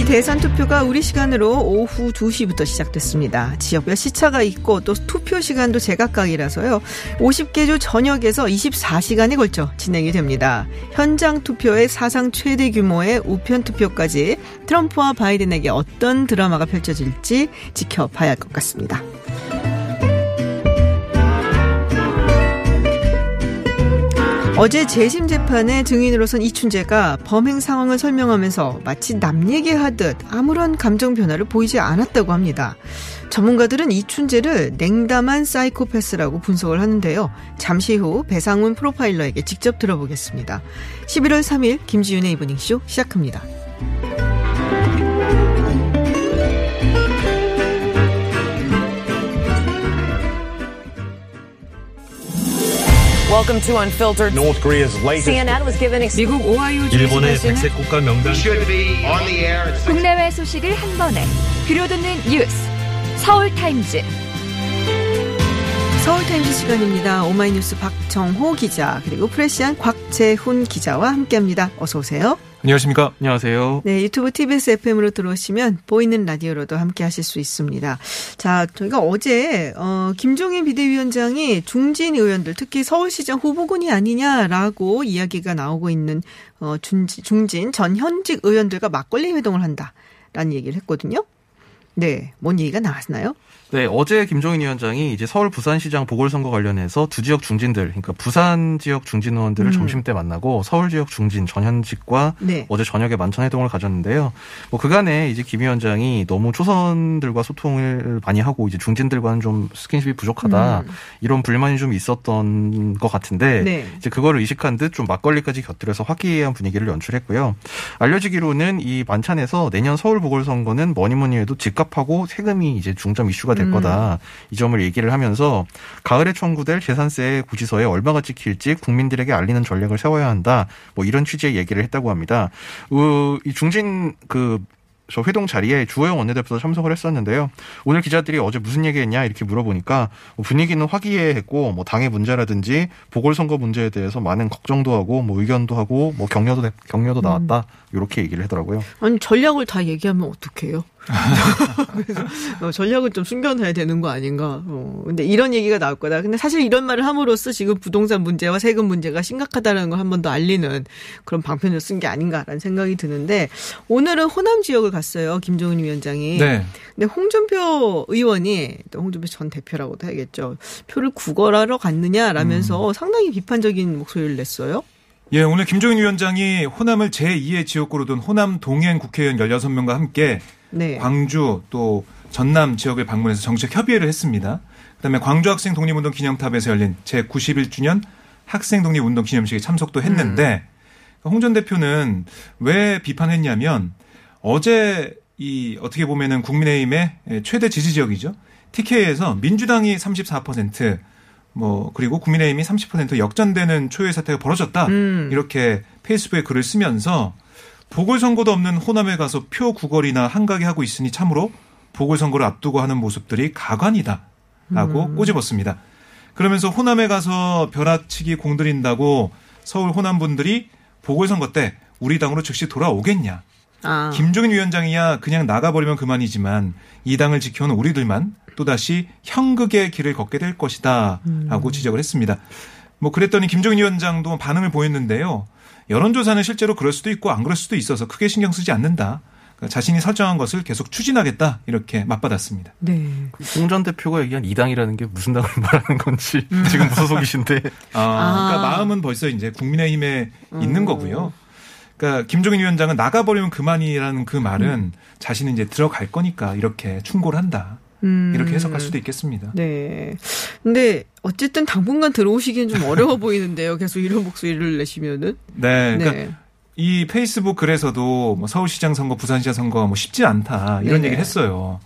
미 대선 투표가 우리 시간으로 오후 2시부터 시작됐습니다. 지역별 시차가 있고 또 투표 시간도 제각각이라서요. 50개 주 전역에서 24시간에 걸쳐 진행이 됩니다. 현장 투표의 사상 최대 규모의 우편 투표까지 트럼프와 바이든에게 어떤 드라마가 펼쳐질지 지켜봐야 할 것 같습니다. 어제 재심 재판에 증인으로선 이춘재가 범행 상황을 설명하면서 마치 남 얘기하듯 아무런 감정 변화를 보이지 않았다고 합니다. 전문가들은 이춘재를 냉담한 사이코패스라고 분석을 하는데요. 잠시 후 배상훈 프로파일러에게 직접 들어보겠습니다. 11월 3일 김지윤의 이브닝쇼 시작합니다. Welcome to Unfiltered. North Korea's latest CNN was given ex- 미국 오하이오 일본의 주지사는 백색 국가 명단 should be on the air 국내외 소식을 한 번에 들려듣는 뉴스 서울 타임즈 서울 타임즈 시간입니다. 오마이뉴스 박정호 기자 그리고 프레시안 곽재훈 기자와 함께합니다. 어서 오세요. 안녕하십니까? 안녕하세요. 네, 유튜브 TBS FM으로 들어오시면 보이는 라디오로도 함께 하실 수 있습니다. 자, 저희가 어제, 어, 김종인 비대위원장이 중진 의원들, 특히 서울시장 후보군이 아니냐라고 이야기가 나오고 있는, 어, 중진, 중진 전 현직 의원들과 막걸리 회동을 한다라는 얘기를 했거든요. 네, 뭔 얘기가 나왔나요? 네, 어제 김종인 위원장이 이제 서울 부산시장 보궐선거 관련해서 두 지역 중진들, 그러니까 부산 지역 중진 의원들을 음. 점심 때 만나고 서울 지역 중진 전현직과 네. 어제 저녁에 만찬 회동을 가졌는데요. 뭐 그간에 이제 김 위원장이 너무 초선들과 소통을 많이 하고 이제 중진들과는 좀 스킨십이 부족하다 음. 이런 불만이 좀 있었던 것 같은데 네. 이제 그거를 의식한 듯 좀 막걸리까지 곁들여서 화기애애한 분위기를 연출했고요. 알려지기로는 이 만찬에서 내년 서울 보궐선거는 뭐니 뭐니 해도 집값 하고 세금이 이제 중점 이슈가 될 음. 거다. 이 점을 얘기를 하면서 가을에 청구될 재산세 고지서에 얼마가 찍힐지 국민들에게 알리는 전략을 세워야 한다. 뭐 이런 취지의 얘기를 했다고 합니다. 어, 이 중진 그저 회동 자리에 주호영 원내대표도 참석을 했었는데요. 오늘 기자들이 어제 무슨 얘기했냐 이렇게 물어보니까 뭐 분위기는 화기애애했고 뭐 당의 문제라든지 보궐선거 문제에 대해서 많은 걱정도 하고 뭐 의견도 하고 뭐 격려도 돼- 격려도 나왔다 이렇게 얘기를 하더라고요. 아니, 전략을 다 얘기하면 어떡해요? 그래서 어, 전략을 좀 숨겨놔야 되는 거 아닌가. 어, 근데 이런 얘기가 나올 거다. 근데 사실 이런 말을 함으로써 지금 부동산 문제와 세금 문제가 심각하다는 걸 한 번 더 알리는 그런 방편을 쓴 게 아닌가라는 생각이 드는데 오늘은 호남 지역을 갔어요. 김종인 위원장이. 네. 근데 홍준표 의원이 또 홍준표 전 대표라고도 해야겠죠. 표를 구걸하러 갔느냐라면서 음. 상당히 비판적인 목소리를 냈어요. 예, 오늘 김종인 위원장이 호남을 제2의 지역구로 둔 호남 동행 국회의원 16명과 함께 네. 광주 또 전남 지역을 방문해서 정책 협의회를 했습니다. 그다음에 광주 학생 독립운동 기념탑에서 열린 제 91주년 학생 독립운동 기념식에 참석도 했는데 홍전 대표는 왜 비판했냐면 어제 이 어떻게 보면은 국민의힘의 최대 지지 지역이죠. TK에서 민주당이 34%, 뭐 그리고 국민의힘이 30% 역전되는 초유의 사태가 벌어졌다. 음. 이렇게 페이스북에 글을 쓰면서 보궐선거도 없는 호남에 가서 표 구걸이나 한가게 하고 있으니 참으로 보궐선거를 앞두고 하는 모습들이 가관이다 라고 음. 꼬집었습니다. 그러면서 호남에 가서 벼락치기 공들인다고 서울 호남 분들이 보궐선거 때 우리 당으로 즉시 돌아오겠냐? 아. 김종인 위원장이야 그냥 나가버리면 그만이지만 이 당을 지켜온 우리들만 또다시 형극의 길을 걷게 될 것이다 라고 지적을 했습니다. 뭐 그랬더니 김종인 위원장도 반응을 보였는데요. 여론조사는 실제로 그럴 수도 있고 안 그럴 수도 있어서 크게 신경 쓰지 않는다. 그러니까 자신이 설정한 것을 계속 추진하겠다 이렇게 맞받았습니다. 네. 홍전 대표가 얘기한 이 당이라는 게 무슨 당을 말하는 건지 지금 무소속이신데 아, 아. 그러니까 마음은 벌써 이제 국민의힘에 음. 있는 거고요. 그러니까 김종인 위원장은 나가버리면 그만이라는 그 말은 자신은 이제 들어갈 거니까 이렇게 충고를 한다. 음. 이렇게 해석할 수도 있겠습니다. 네. 근데 어쨌든 당분간 들어오시기엔 좀 어려워 보이는데요. 계속 이런 목소리를 내시면은. 네. 그러니까 네. 이 페이스북 글에서도 뭐 서울시장 선거, 부산시장 선거 뭐 쉽지 않다 이런 네네. 얘기를 했어요.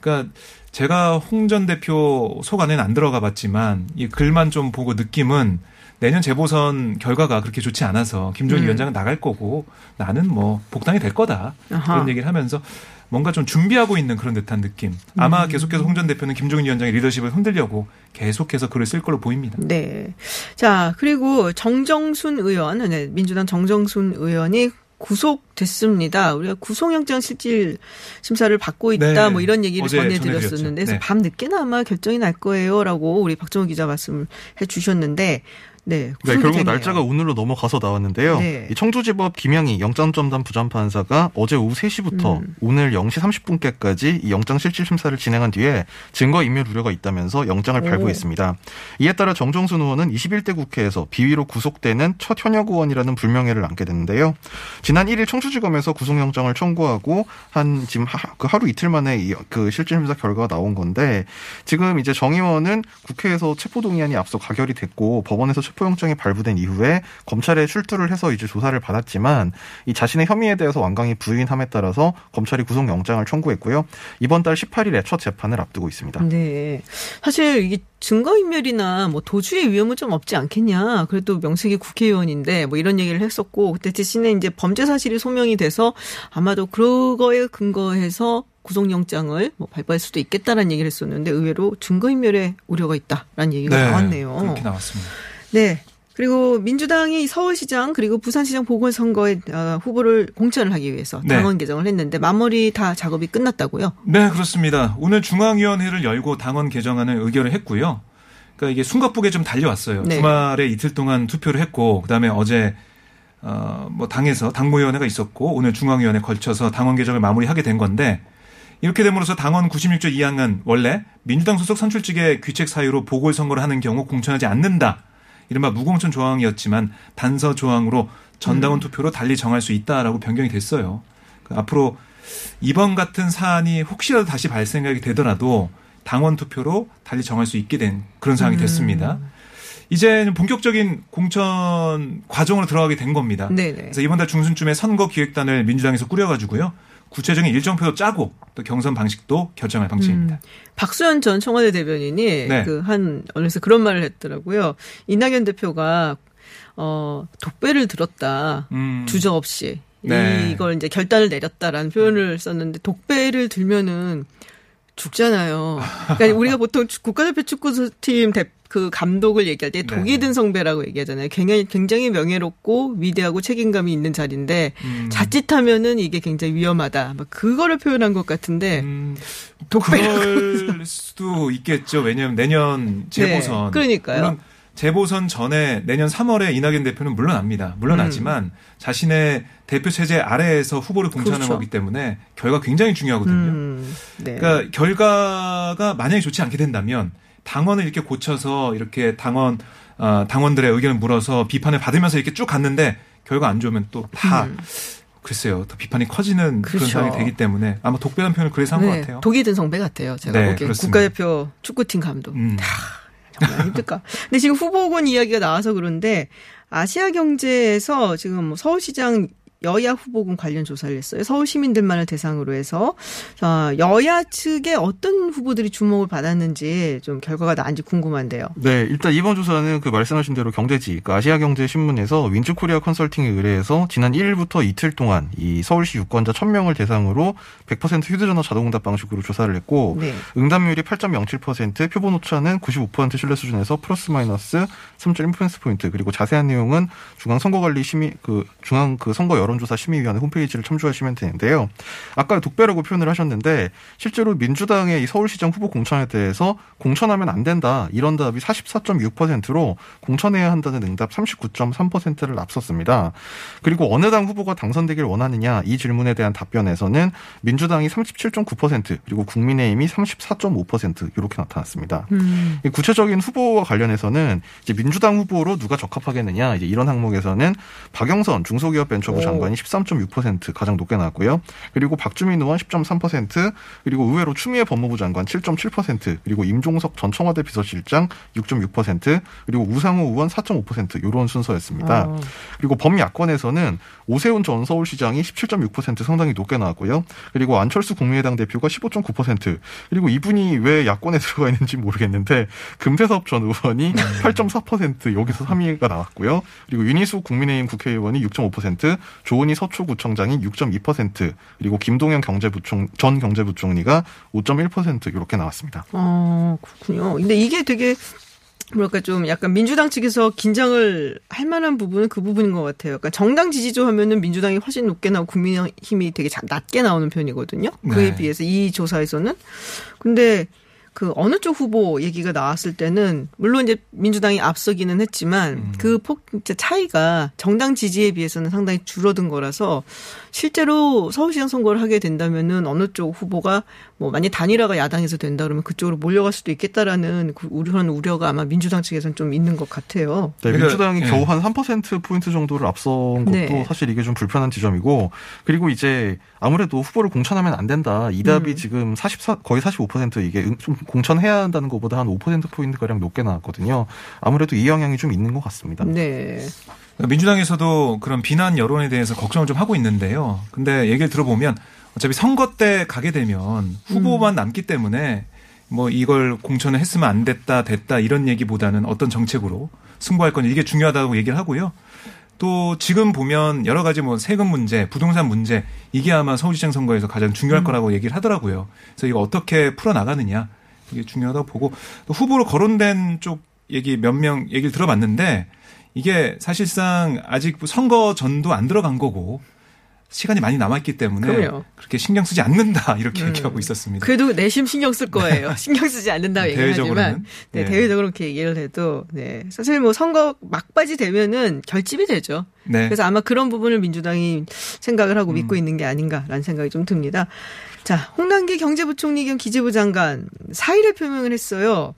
그러니까 제가 홍 전 대표 속 안에는 안 들어가 봤지만 이 글만 좀 보고 느낌은 내년 재보선 결과가 그렇게 좋지 않아서 김종인 음. 위원장은 나갈 거고 나는 뭐 복당이 될 거다 아하. 그런 얘기를 하면서 뭔가 좀 준비하고 있는 그런 듯한 느낌. 아마 음. 계속해서 홍 전 대표는 김종인 위원장의 리더십을 흔들려고 계속해서 글을 쓸 걸로 보입니다. 네. 자, 그리고 정정순 의원, 네, 민주당 정정순 의원이 구속됐습니다. 우리가 구속영장 실질 심사를 받고 있다, 네. 뭐 이런 얘기를 전해드렸었는데, 네. 밤 늦게나 아마 결정이 날 거예요라고 우리 박정호 기자 말씀을 해 주셨는데, 네. 네, 구속이 결국. 날짜가 오늘로 넘어가서 나왔는데요. 네. 이 청주지법 김양희 영장전담 부장판사가 어제 오후 3시부터 음. 오늘 0시 30분께까지 이 영장 실질 심사를 진행한 뒤에 증거 인멸 우려가 있다면서 영장을 오. 발부했습니다. 이에 따라 정정순 의원은 21대 국회에서 비위로 구속되는 첫 현역 의원이라는 불명예를 안게 됐는데요. 지난 1일 청주지검에서 구속영장을 청구하고 한 지금 하, 그 하루 이틀 만에 이, 그 실질 심사 결과가 나온 건데 지금 이제 정 의원은 국회에서 체포동의안이 앞서 가결이 됐고 법원에서 체포 영장이 발부된 이후에 검찰에 출두를 해서 이제 조사를 받았지만 이 자신의 혐의에 대해서 완강히 부인함에 따라서 검찰이 구속영장을 청구했고요. 이번 달 18일에 첫 재판을 앞두고 있습니다. 네. 사실 이게 증거인멸이나 뭐 도주의 위험은 좀 없지 않겠냐. 그래도 명색이 국회의원인데 뭐 이런 얘기를 했었고 그때 대신에 이제 범죄 사실이 소명이 돼서 아마도 그거에 근거해서 구속영장을 뭐 발부할 수도 있겠다라는 얘기를 했었는데 의외로 증거인멸의 우려가 있다라는 얘기가 나왔네요. 그렇게 나왔습니다. 네. 그리고 민주당이 서울시장 그리고 부산시장 보궐선거에 어, 후보를 공천을 하기 위해서 네. 당원 개정을 했는데 마무리 다 작업이 끝났다고요? 네, 그렇습니다. 오늘 중앙위원회를 열고 당원 개정안을 의결을 했고요. 그러니까 이게 숨가쁘게 좀 달려왔어요. 네. 주말에 이틀 동안 투표를 했고, 그다음에 어제 어뭐 당에서 당무위원회가 있었고, 오늘 중앙위원회 걸쳐서 당원 개정을 마무리하게 된 건데 이렇게 됨으로써 당원 96조 2항은 원래 민주당 소속 선출직의 귀책 사유로 보궐선거를 하는 경우 공천하지 않는다. 이른바 무공천 조항이었지만 단서 조항으로 전당원 투표로 달리 정할 수 있다라고 변경이 됐어요. 그 앞으로 이번 같은 사안이 혹시라도 다시 발생하게 되더라도 당원 투표로 달리 정할 수 있게 된 그런 상황이 됐습니다. 이제는 본격적인 공천 과정으로 들어가게 된 겁니다. 네네. 그래서 이번 달 중순쯤에 선거 기획단을 민주당에서 꾸려가지고요. 구체적인 일정표도 짜고 또 경선 방식도 결정할 방침입니다. 박수현 전 청와대 대변인이 네. 그한 언론에서 그런 말을 했더라고요. 이낙연 대표가 어 독배를 들었다 음. 주저 없이 네. 이걸 이제 결단을 내렸다라는 표현을 썼는데 독배를 들면은 죽잖아요. 그러니까 우리가 보통 축- 국가대표 축구팀 대, 그 감독을 얘기할 때 독이 네. 든 성배라고 얘기하잖아요. 굉장히 굉장히 명예롭고 위대하고 책임감이 있는 자리인데 음. 자칫하면은 이게 굉장히 위험하다. 막 그거를 표현한 것 같은데 음, 그럴 수도 있겠죠. 왜냐하면 내년 재보선. 네, 그러니까요. 재보선 전에 내년 3월에 이낙연 대표는 물러납니다. 물러나지만 자신의 대표 체제 아래에서 후보를 공천하는 음. 그렇죠. 거기 때문에 결과 굉장히 중요하거든요. 음, 네. 그러니까 결과가 만약에 좋지 않게 된다면 당원을 이렇게 고쳐서 이렇게 당원 어, 당원들의 의견을 물어서 비판을 받으면서 이렇게 쭉 갔는데 결과 안 좋으면 또다 글쎄요 더 비판이 커지는 그런 음. 그렇죠. 상황이 되기 때문에 아마 독배란 표현을 그래서 한것 네, 같아요. 독이 든 성배 같아요. 제가 네, 보기엔 그렇습니다. 국가대표 축구팀 감독. 음. 정말 힘들까. 근데 지금 후보군 이야기가 나와서 그런데 아시아 경제에서 지금 뭐 서울시장 여야 후보군 관련 조사를 했어요. 서울 시민들만을 대상으로 해서 자, 여야 측에 어떤 후보들이 주목을 받았는지 좀 결과가 나은지 궁금한데요. 네, 일단 이번 조사는 그 말씀하신 대로 경제지, 그 아시아 경제 신문에서 윈즈코리아 컨설팅에 의뢰해서 지난 1일부터 이틀 동안 이 서울시 유권자 1000명을 대상으로 100% 휴대전화 자동응답 방식으로 조사를 했고 네. 응답률이 8.07%, 표본 오차는 95% 신뢰 수준에서 플러스 마이너스 3.1% 포인트. 그리고 자세한 내용은 중앙 선거관리 심의 그 중앙 그 선거 여론 조사 심의위원회 홈페이지를 참조하시면 되는데요. 아까 독배라고 표현을 하셨는데 실제로 민주당의 이 서울시장 후보 공천에 대해서 공천하면 안 된다 이런 답이 44.6%로 공천해야 한다는 응답 39.3%를 앞섰습니다. 그리고 어느 당 후보가 당선되길 원하느냐 이 질문에 대한 답변에서는 민주당이 37.9% 그리고 국민의힘이 34.5% 이렇게 나타났습니다. 음. 이 구체적인 후보와 관련해서는 이제 민주당 후보로 누가 적합하겠느냐 이제 이런 항목에서는 박영선 중소기업벤처부 오. 장관 이 장관이 13.6% 가장 높게 나왔고요. 그리고 박주민 의원 10.3% 그리고 의외로 추미애 법무부 장관 7.7% 그리고 임종석 전 청와대 비서실장 6.6% 그리고 우상호 의원 4.5% 이런 순서였습니다. 어. 그리고 범야권에서는 오세훈 전 서울시장이 17.6% 상당히 높게 나왔고요. 그리고 안철수 국민의당 대표가 15.9% 그리고 이분이 왜 야권에 들어가 있는지 모르겠는데 금태섭 전 의원이 8.4% 여기서 3위가 나왔고요. 그리고 윤희숙 국민의힘 국회의원이 6.5% 조은희 서초구청장이 6.2% 그리고 김동연 경제부총 전 경제부총리가 5.1% 이렇게 나왔습니다. 어, 그렇군요. 근데 이게 되게 뭐랄까 좀 약간 민주당 측에서 긴장을 할 만한 부분은 그 부분인 것 같아요. 그러니까 정당 지지조 하면은 민주당이 훨씬 높게 나오고 국민의힘이 되게 자- 낮게 나오는 편이거든요. 그에 네. 비해서 이 조사에서는. 근데 그 어느 쪽 후보 얘기가 나왔을 때는 물론 이제 민주당이 앞서기는 했지만 음. 그폭 차이가 정당 지지에 비해서는 상당히 줄어든 거라서 실제로 서울시장 선거를 하게 된다면은 어느 쪽 후보가 뭐 만약 단일화가 야당에서 된다 그러면 그쪽으로 몰려갈 수도 있겠다라는 그 우려- 그런 우려가 아마 민주당 측에서는 좀 있는 것 같아요. 네, 민주당이 예. 겨우 한 3% 포인트 정도를 앞선 것도 네. 사실 이게 좀 불편한 지점이고 그리고 이제 아무래도 후보를 공천하면 안 된다. 이 답이 음. 지금 44 거의 45% 이게 응- 좀 공천해야 한다는 것보다 한 5% 포인트 가량 높게 나왔거든요. 아무래도 이 영향이 좀 있는 것 같습니다. 네. 민주당에서도 그런 비난 여론에 대해서 걱정을 좀 하고 있는데요. 근데 얘기를 들어보면 어차피 선거 때 가게 되면 후보만 남기 때문에 뭐 이걸 공천을 했으면 안 됐다 됐다 이런 얘기보다는 어떤 정책으로 승부할 건지 이게 중요하다고 얘기를 하고요. 또 지금 보면 여러 가지 뭐 세금 문제, 부동산 문제 이게 아마 서울시장 선거에서 가장 중요할 거라고 얘기를 하더라고요. 그래서 이거 어떻게 풀어 나가느냐 이게 중요하다고 보고 또 후보로 거론된 쪽 얘기 몇 명 얘기를 들어봤는데 이게 사실상 아직 선거 전도 안 들어간 거고 시간이 많이 남았기 때문에 그럼요. 그렇게 신경 쓰지 않는다 이렇게 음. 얘기하고 있었습니다. 그래도 내심 신경 쓸 거예요. 신경 쓰지 않는다고 얘기하지만 네, 네. 대외적으로 그렇게 얘기를 해도 네. 사실 뭐 선거 막바지 되면은 결집이 되죠. 네. 그래서 아마 그런 부분을 민주당이 생각을 하고 믿고 음. 있는 게 아닌가라는 생각이 좀 듭니다. 자, 홍남기 경제부총리 겸 기재부 장관 사의를 표명을 했어요.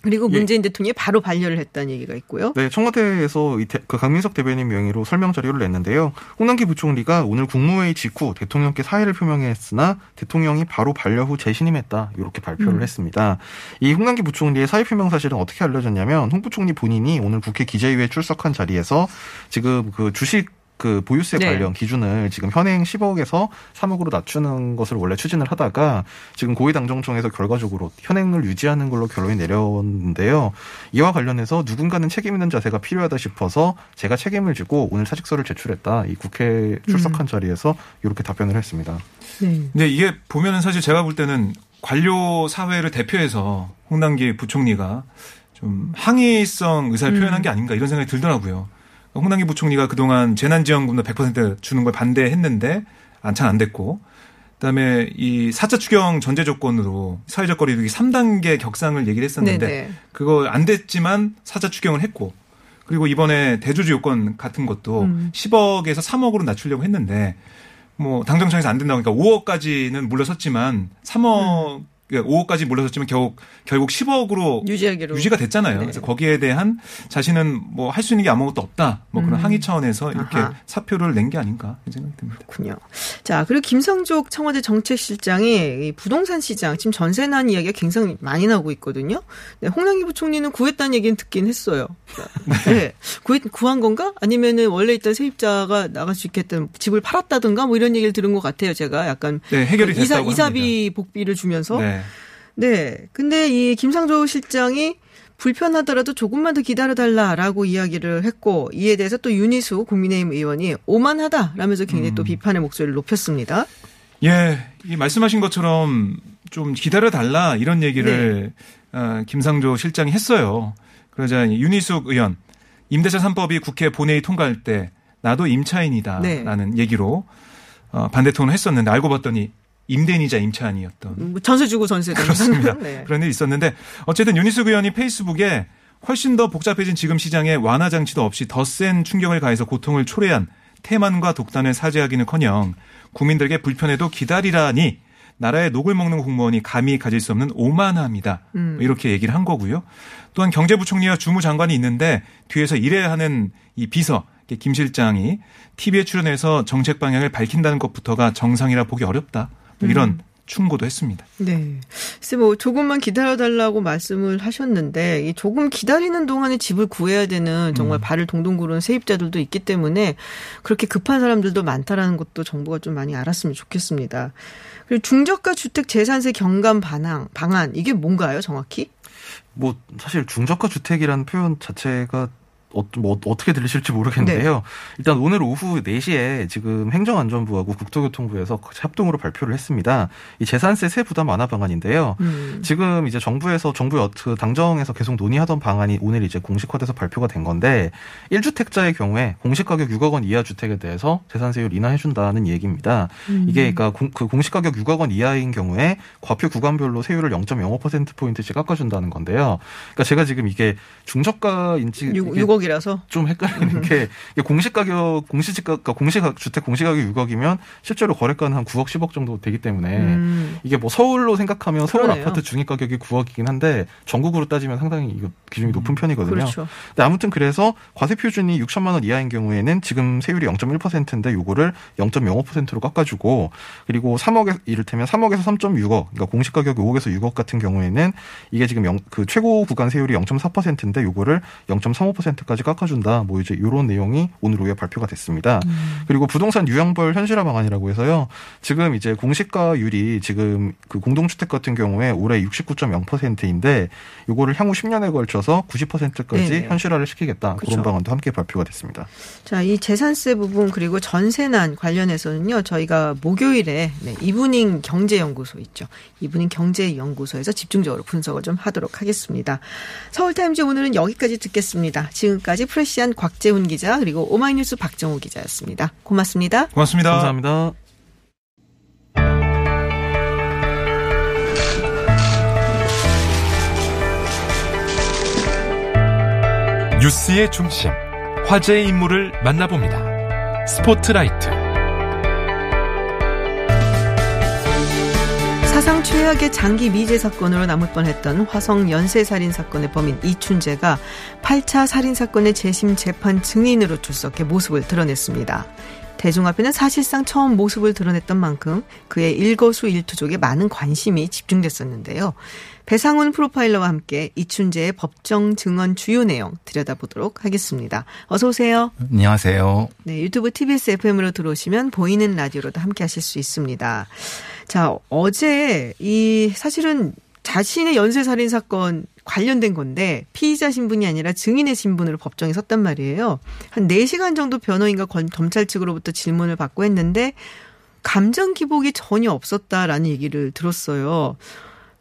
그리고 예. 문재인 대통령이 바로 반려를 했다는 얘기가 있고요. 네, 청와대에서 그 강민석 대변인 명의로 설명 자료를 냈는데요. 홍남기 부총리가 오늘 국무회의 직후 대통령께 사의를 표명했으나 대통령이 바로 반려 후 재신임했다 이렇게 발표를 음. 했습니다. 이 홍남기 부총리의 사의 표명 사실은 어떻게 알려졌냐면 홍 부총리 본인이 오늘 국회 기재위에 출석한 자리에서 지금 그 주식 그 보유세 네. 관련 기준을 지금 현행 10억에서 3억으로 낮추는 것을 원래 추진을 하다가 지금 고위당정청에서 결과적으로 현행을 유지하는 걸로 결론이 내렸는데요. 이와 관련해서 누군가는 책임 있는 자세가 필요하다 싶어서 제가 책임을 지고 오늘 사직서를 제출했다. 이 국회 출석한 자리에서 이렇게 답변을 했습니다. 네. 근데 이게 보면은 사실 제가 볼 때는 관료 사회를 대표해서 홍남기 부총리가 좀 항의성 의사를 음. 표현한 게 아닌가 이런 생각이 들더라고요. 홍남기 부총리가 그동안 재난지원금도 100% 주는 걸 반대했는데 안찬 안 됐고 그다음에 이 4차 추경 전제 조건으로 사회적 거리두기 3단계 격상을 얘기를 했었는데 네네. 그거 안 됐지만 4차 추경을 했고 그리고 이번에 대주주 요건 같은 것도 음. 10억에서 3억으로 낮추려고 했는데 뭐 당정청에서 안 된다고 하니까 5억까지는 물러섰지만 3억 5억까지 물러섰지만 결국 결국 10억으로 유지하기로 유지가 됐잖아요. 네. 그래서 거기에 대한 자신은 뭐 할 수 있는 게 아무것도 없다. 뭐 그런 음. 항의 차원에서 이렇게 아하. 사표를 낸 게 아닌가 생각이 듭니다. 그렇군요. 자, 그리고 김성족 청와대 정책실장이 이 부동산 시장 지금 전세 난 이야기가 굉장히 많이 나오고 있거든요. 네, 홍남기 부총리는 구했다는 얘기는 듣긴 했어요. 네. 구했, 구한 건가? 아니면은 원래 있던 세입자가 나갈 수 있겠다는 집을 팔았다든가 뭐 이런 얘기를 들은 것 같아요. 제가 약간 네, 해결이 이사, 됐다고 이사비 복비를 주면서 합니다. 네. 네. 근데 이 김상조 실장이 불편하더라도 조금만 더 기다려달라라고 이야기를 했고 이에 대해서 또 윤희수 국민의힘 의원이 오만하다라면서 굉장히 또 비판의 목소리를 높였습니다. 예, 이 말씀하신 것처럼 좀 기다려 달라 이런 얘기를 네. 어, 김상조 실장이 했어요. 그러자 윤희숙 의원 임대차 3법이 국회 본회의 통과할 때 나도 임차인이다라는 네. 얘기로 어, 반대 톤을 했었는데 알고 봤더니 임대인이자 임차인이었던 뭐 전세 주고 전세 그렇습니다. 네. 그런 일이 있었는데 어쨌든 윤희숙 의원이 페이스북에 훨씬 더 복잡해진 지금 시장에 완화 장치도 없이 더 센 충격을 가해서 고통을 초래한 태만과 독단을 사죄하기는커녕 국민들에게 불편해도 기다리라니 나라의 녹을 먹는 공무원이 감히 가질 수 없는 오만함이다. 음. 뭐 이렇게 얘기를 한 거고요. 또한 경제부총리와 주무장관이 있는데 뒤에서 일해야 하는 이 비서 김 실장이 TV에 출연해서 정책 방향을 밝힌다는 것부터가 정상이라 보기 어렵다. 뭐 이런 음. 충고도 했습니다. 네. 글쎄 뭐 조금만 기다려달라고 말씀을 하셨는데 이 조금 기다리는 동안에 집을 구해야 되는 정말 발을 동동 구르는 세입자들도 있기 때문에 그렇게 급한 사람들도 많다라는 것도 정부가 좀 많이 알았으면 좋겠습니다. 그리고 중저가 주택 재산세 경감 반항 방안 이게 뭔가요, 정확히? 뭐 사실 중저가 주택이라는 표현 자체가 어, 뭐 어떻게 들리실지 모르겠는데요. 네. 일단 오늘 오후 4시에 지금 행정안전부하고 국토교통부에서 합동으로 발표를 했습니다. 이 재산세 세 부담 완화 방안인데요. 음. 지금 이제 정부에서 정부 그 당정에서 계속 논의하던 방안이 오늘 이제 공식화돼서 발표가 된 건데 1주택자의 경우에 공시가격 6억 원 이하 주택에 대해서 재산세율 인하해 준다는 얘기입니다. 음. 이게 그러니까 공, 그 공시가격 6억 원 이하인 경우에 과표 구간별로 세율을 0.05% 포인트씩 깎아 준다는 건데요. 그러니까 제가 지금 이게 중저가인지 6, 이게 6억이라서 좀 헷갈리는 게 이게 공시 가격 공시지가 그러니까 공시 주택 공시 가격 6억이면 실제로 거래가는 한 9억 10억 정도 되기 때문에 음. 이게 뭐 서울로 생각하면 서울 그러네요. 아파트 중위 가격이 9억이긴 한데 전국으로 따지면 상당히 이거 기준이 높은 편이거든요. 그렇죠. 근데 아무튼 그래서 과세 표준이 6천만 원 이하인 경우에는 지금 세율이 0.1%인데 요거를 0.05%로 깎아주고 그리고 3억에 이를테면 3억에서 3.6억 그러니까 공시 가격이 5억에서 6억 같은 경우에는 이게 지금 영, 그 최고 구간 세율이 0.4%인데 요거를 0.35% 까지 깎아준다. 뭐 이제 요런 내용이 오늘 오후에 발표가 됐습니다. 그리고 부동산 유형별 현실화 방안이라고 해서요. 지금 이제 공시가율이 지금 그 공동주택 같은 경우에 올해 69.0%인데 요거를 향후 10년에 걸쳐서 90%까지 네네. 현실화를 시키겠다. 그렇죠. 그런 방안도 함께 발표가 됐습니다. 자, 이 재산세 부분 그리고 전세난 관련해서는요. 저희가 목요일에 네, 이브닝 경제연구소 있죠. 이브닝 경제연구소에서 집중적으로 분석을 좀 하도록 하겠습니다. 서울타임즈 오늘은 여기까지 듣겠습니다. 지금까지 프레시안 곽재훈 기자 그리고 오마이뉴스 박정호 기자였습니다. 고맙습니다. 고맙습니다. 감사합니다. 뉴스의 중심, 화제의 인물을 만나봅니다. 스포트라이트. 사상 최악의 장기 미제 사건으로 남을 뻔했던 화성 연쇄살인 사건의 범인 이춘재가 8차 살인 사건의 재심 재판 증인으로 출석해 모습을 드러냈습니다. 대중 앞에는 사실상 처음 모습을 드러냈던 만큼 그의 일거수일투족에 많은 관심이 집중됐었는데요. 배상훈 프로파일러와 함께 이춘재의 법정 증언 주요 내용 들여다보도록 하겠습니다. 어서 오세요. 안녕하세요. 네, 유튜브 TBS FM으로 들어오시면 보이는 라디오로도 함께 하실 수 있습니다. 자, 어제 이 사실은 자신의 연쇄살인 사건 관련된 건데 피의자 신분이 아니라 증인의 신분으로 법정에 섰단 말이에요. 한 4시간 정도 변호인과 건- 검찰 측으로부터 질문을 받고 했는데 감정 기복이 전혀 없었다라는 얘기를 들었어요.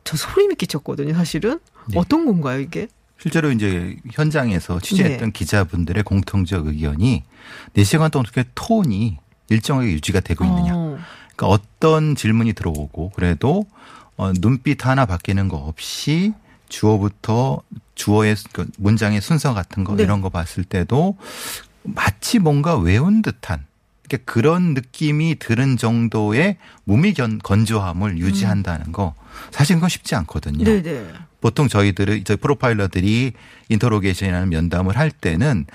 저 소름이 끼쳤거든요, 사실은. 네. 어떤 건가요, 이게? 실제로 이제 현장에서 취재했던 네. 기자분들의 공통적 의견이 4시간 동안 어떻게 톤이 일정하게 유지가 되고 있느냐. 어, 그러니까 어떤 질문이 들어오고 그래도 어, 눈빛 하나 바뀌는 거 없이 주어부터 주어의 그 문장의 순서 같은 거 네. 이런 거 봤을 때도 마치 뭔가 외운 듯한 그러니까 그런 느낌이 드는 정도의 몸이 견, 건조함을 유지한다는 거 사실 그건 쉽지 않거든요. 네네. 보통 저희들의 저희 프로파일러들이 인터로게이션이라는 면담을 할 때는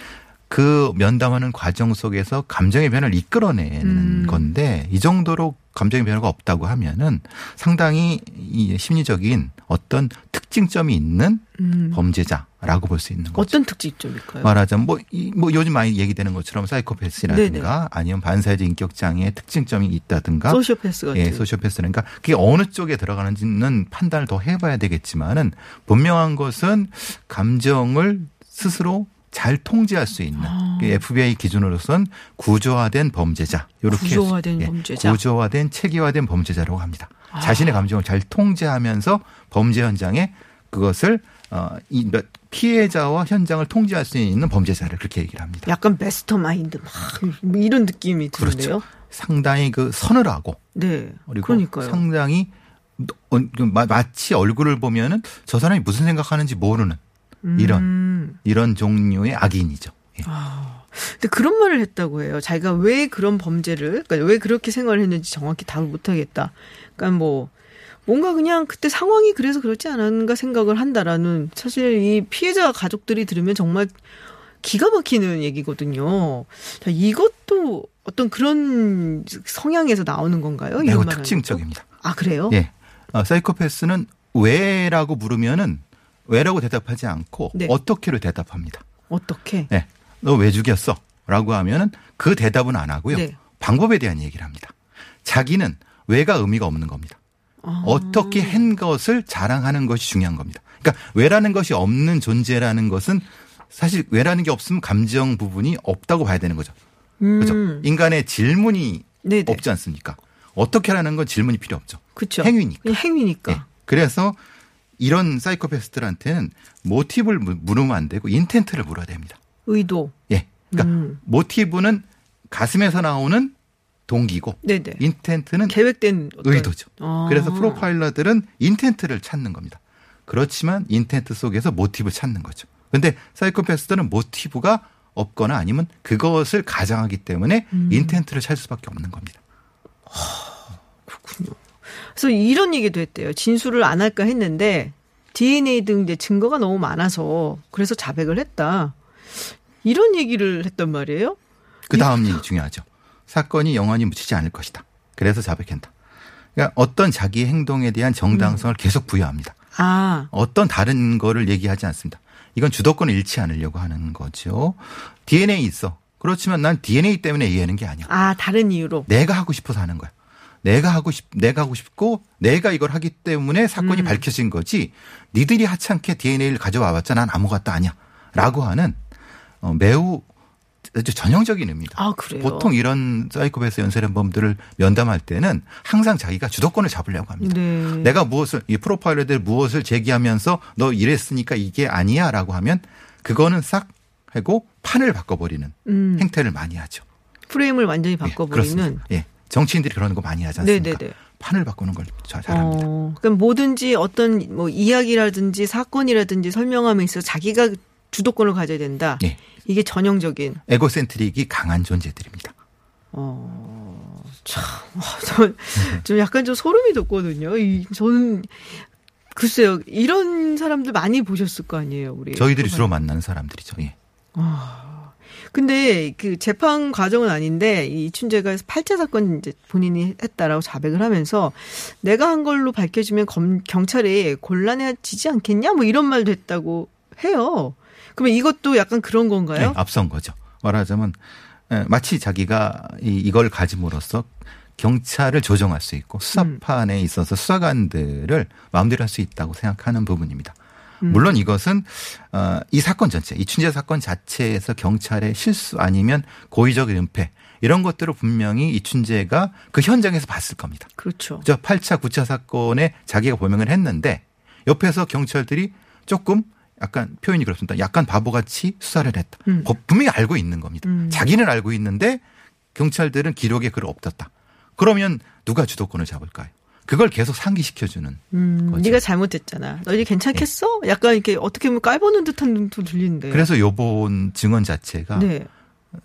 그 면담하는 과정 속에서 감정의 변화를 이끌어내는 음. 건데 이 정도로 감정의 변화가 없다고 하면은 상당히 이 심리적인 어떤 특징점이 있는 음. 범죄자라고 볼 수 있는 거죠. 어떤 특징점일까요? 말하자면 뭐, 이, 뭐 요즘 많이 얘기되는 것처럼 사이코패스라든가 네네. 아니면 반사회적 인격 장애의 특징점이 있다든가 소시오패스 같은. 예, 소시오패스니까 그게 어느 쪽에 들어가는지는 판단을 더 해봐야 되겠지만은 분명한 것은 감정을 스스로 잘 통제할 수 있는 아. 그 FBI 기준으로선 구조화된 범죄자 이렇게 구조화된 예, 범죄자. 아. 구조화된 체계화된 범죄자라고 합니다. 자신의 감정을 잘 통제하면서 범죄 현장에 그것을 어이 피해자와 현장을 통제할 수 있는 범죄자를 그렇게 얘기를 합니다. 약간 베스터마인드 막뭐 이런 느낌이 드는데요. 그렇죠. 상당히 그 서늘하고 네. 그리고 그러니까요. 상당히 어, 그 마- 마치 얼굴을 보면은 저 사람이 무슨 생각하는지 모르는 이런 음. 이런 종류의 악인이죠. 예. 근데 그런 말을 했다고 해요. 자기가 왜 그런 범죄를, 그러니까 왜 그렇게 생각을 했는지 정확히 답을 못 하겠다. 그러니까 뭐 뭔가 그냥 그때 상황이 그래서 그렇지 않았는가 생각을 한다라는 사실 이 피해자 가족들이 들으면 정말 기가 막히는 얘기거든요. 자, 이것도 어떤 그런 성향에서 나오는 건가요? 매우 이런 특징적입니다. 아, 그래요? 예. 어, 사이코패스는 왜라고 물으면은 왜라고 대답하지 않고 네. 어떻게로 대답합니다. 어떻게? 예. 너왜 죽였어? 라고 하면은 그 대답은 안 하고요. 네. 방법에 대한 얘기를 합니다. 자기는 왜가 의미가 없는 겁니다. 아. 어떻게 한 것을 자랑하는 것이 중요한 겁니다. 그러니까 왜라는 것이 없는 존재라는 것은 사실 왜라는 게 없으면 감정 부분이 없다고 봐야 되는 거죠. 그렇죠. 인간의 질문이 음. 네네. 없지 않습니까? 어떻게라는 건 질문이 필요 없죠. 그쵸. 행위니까. 행위니까. 예. 그래서 이런 사이코패스들한테는 모티브를 물- 물으면 안 되고 인텐트를 물어야 됩니다. 의도. 예. 그러니까 음. 모티브는 가슴에서 나오는 동기고 네네. intent는 계획된 어떤- 의도죠. 아. 그래서 프로파일러들은 intent를 찾는 겁니다. 그렇지만 intent 속에서 모티브 찾는 거죠. 근데 사이코패스들은 모티브가 없거나 아니면 그것을 가장하기 때문에 음. intent를 찾을 수밖에 없는 겁니다. 그래서 이런 얘기도 했대요. 진술을 안 할까 했는데 DNA 등 이제 증거가 너무 많아서 그래서 자백을 했다. 이런 얘기를 했단 말이에요. 그 다음이 중요하죠. 사건이 영원히 묻히지 않을 것이다. 그래서 자백한다. 그러니까 어떤 자기의 행동에 대한 정당성을 계속 부여합니다. 아, 어떤 다른 거를 얘기하지 않습니다. 이건 주도권을 잃지 않으려고 하는 거죠. DNA 있어. 그렇지만 난 DNA 때문에 이해하는 게 아니야. 아 다른 이유로. 내가 하고 싶어서 하는 거야. 내가 하고 싶, 내가 하고 싶고 내가 이걸 하기 때문에 사건이 밝혀진 거지. 니들이 하찮게 DNA를 가져와 봤자 난 아무것도 아니야. 라고 하는 어, 매우 전형적인 의미입니다. 아 그래요. 보통 이런 사이코패스 연쇄범들을 면담할 때는 항상 자기가 주도권을 잡으려고 합니다. 네. 내가 무엇을 이 프로파일러들 무엇을 제기하면서 너 이랬으니까 이게 아니야라고 하면 그거는 싹 하고 판을 바꿔버리는 음. 행태를 많이 하죠. 프레임을 완전히 예, 바꿔버리는. 예, 정치인들이 그러는 거 많이 하지 않습니까? 네네네. 판을 바꾸는 걸 잘- 잘합니다. 어, 그럼 뭐든지 어떤 뭐 이야기라든지 사건이라든지 설명함에 있어 서 자기가 주도권을 가져야 된다. 예. 이게 전형적인. 에고센트릭이 강한 존재들입니다. 어, 참, 좀 약간 좀 소름이 돋거든요. 이, 저는 글쎄요, 이런 사람들 많이 보셨을 거 아니에요, 우리. 저희들이 주로 만나는 사람들이죠. 예. 근데 그 재판 과정은 아닌데 이 이춘재가 팔자 사건 이제 본인이 했다라고 자백을 하면서 내가 한 걸로 밝혀지면 검, 경찰이 곤란해지지 않겠냐 뭐 이런 말도 했다고 해요. 그러면 이것도 약간 그런 건가요? 네, 앞선 거죠. 말하자면 에, 마치 자기가 이, 이걸 가짐으로써 경찰을 조정할 수 있고 수사판에 있어서 수사관들을 마음대로 할 수 있다고 생각하는 부분입니다. 물론 이것은 어, 이 사건 전체, 이 춘재 사건 자체에서 경찰의 실수 아니면 고의적 은폐 이런 것들을 분명히 이춘재가 그 현장에서 봤을 겁니다. 그렇죠. 저 8차 9차 사건에 자기가 범행을 했는데 옆에서 경찰들이 조금 약간 표현이 그렇습니다. 약간 바보같이 수사를 했다. 음. 거- 분명히 알고 있는 겁니다. 음. 자기는 알고 있는데 경찰들은 기록에 그걸 없었다. 그러면 누가 주도권을 잡을까요? 그걸 계속 상기시켜주는 음, 거죠. 네가 잘못했잖아. 너 이제 괜찮겠어? 약간 이렇게 어떻게 보면 깔보는 듯한 눈도 들리는데. 그래서 요번 증언 자체가 네.